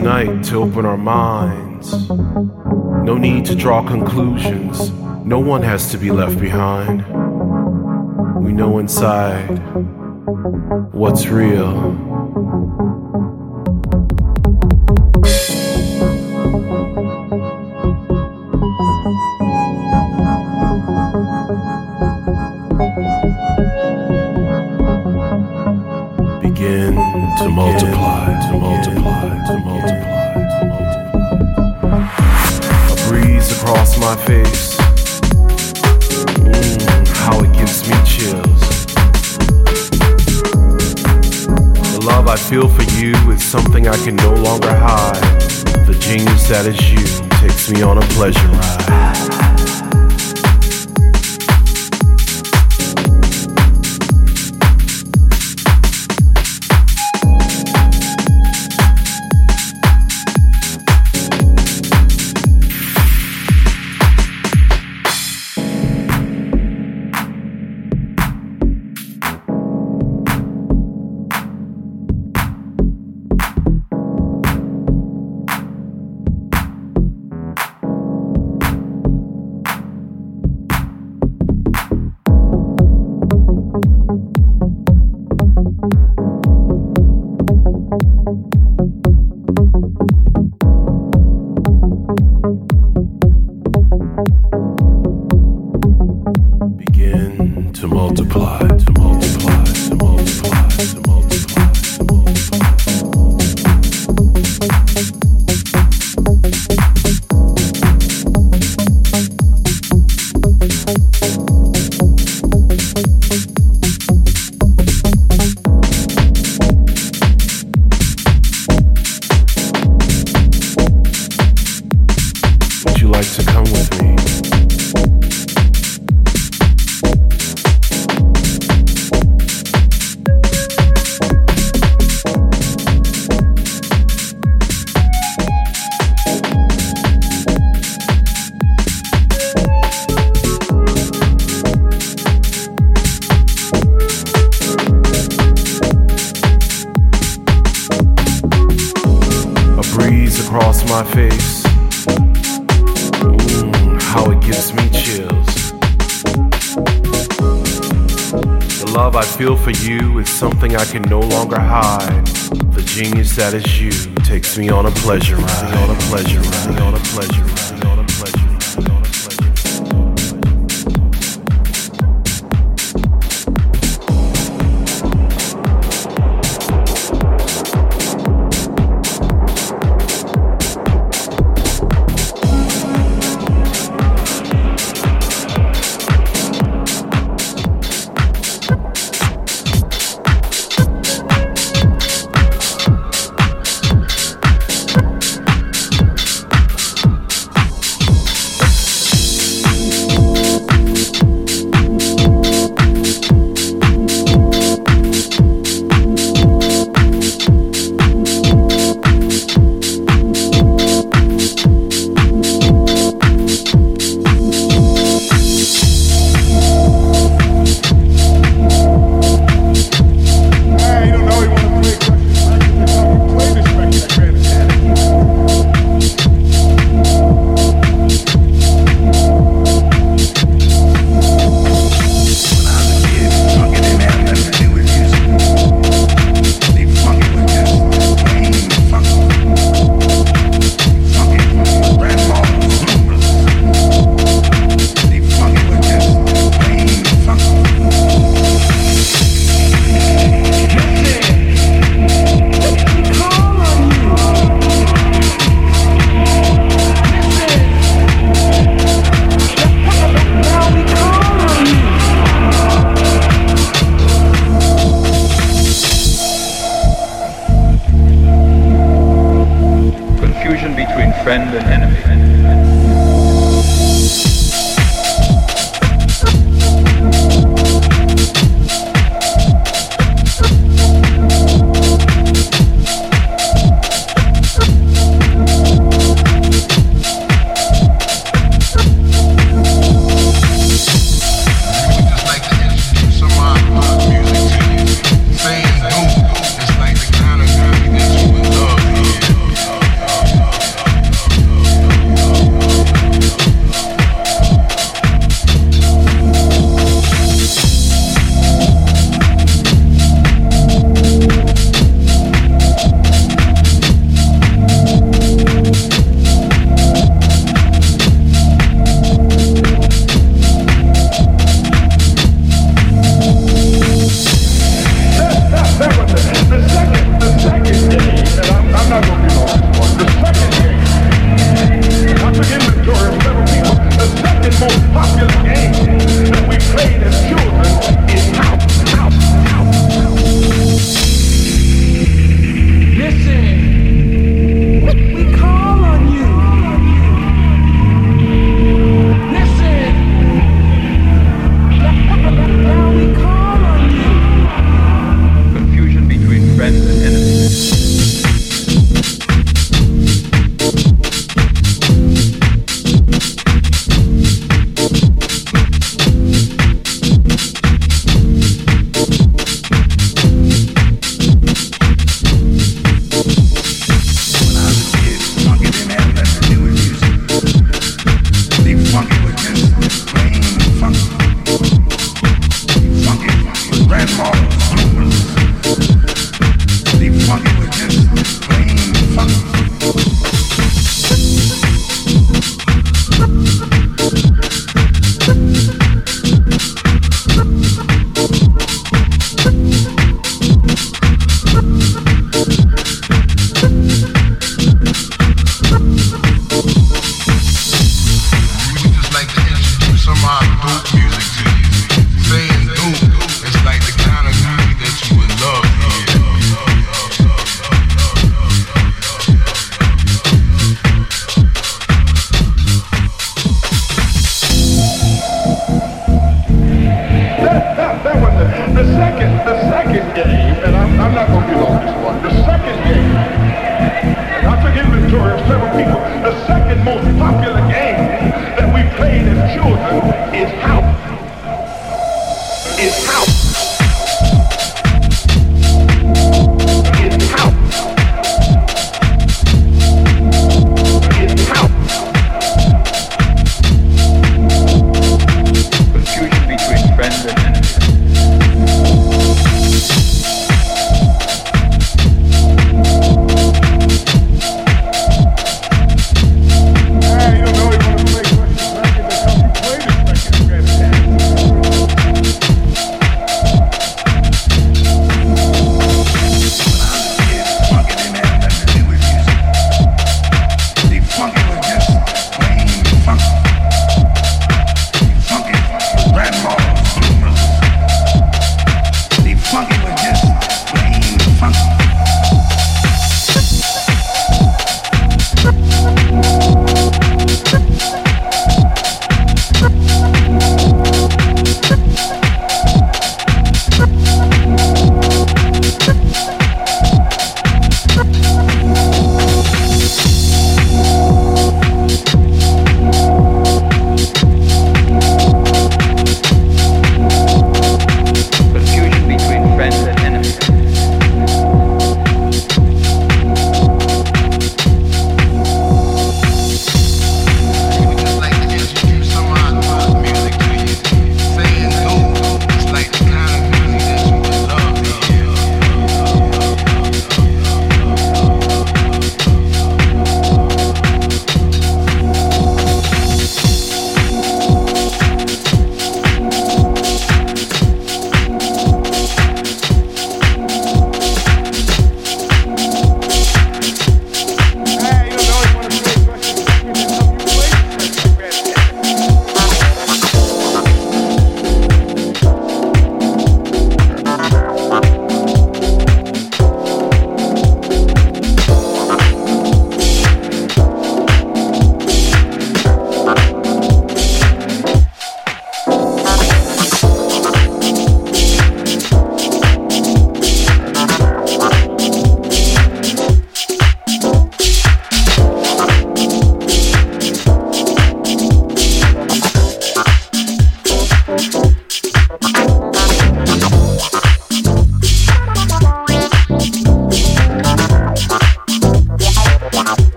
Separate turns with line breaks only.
to open our minds. No need to draw conclusions. No one has to be left behind. We know inside what's real. My face. Mm, how it gives me chills. The love I feel for you is something I can no longer hide. The genius that is you takes me on a pleasure ride. my face. Mm, how it gives me chills.
The love I feel for you is something I can no longer hide. The genius that is you takes me on a pleasure ride. On a pleasure ride. On a pleasure ride.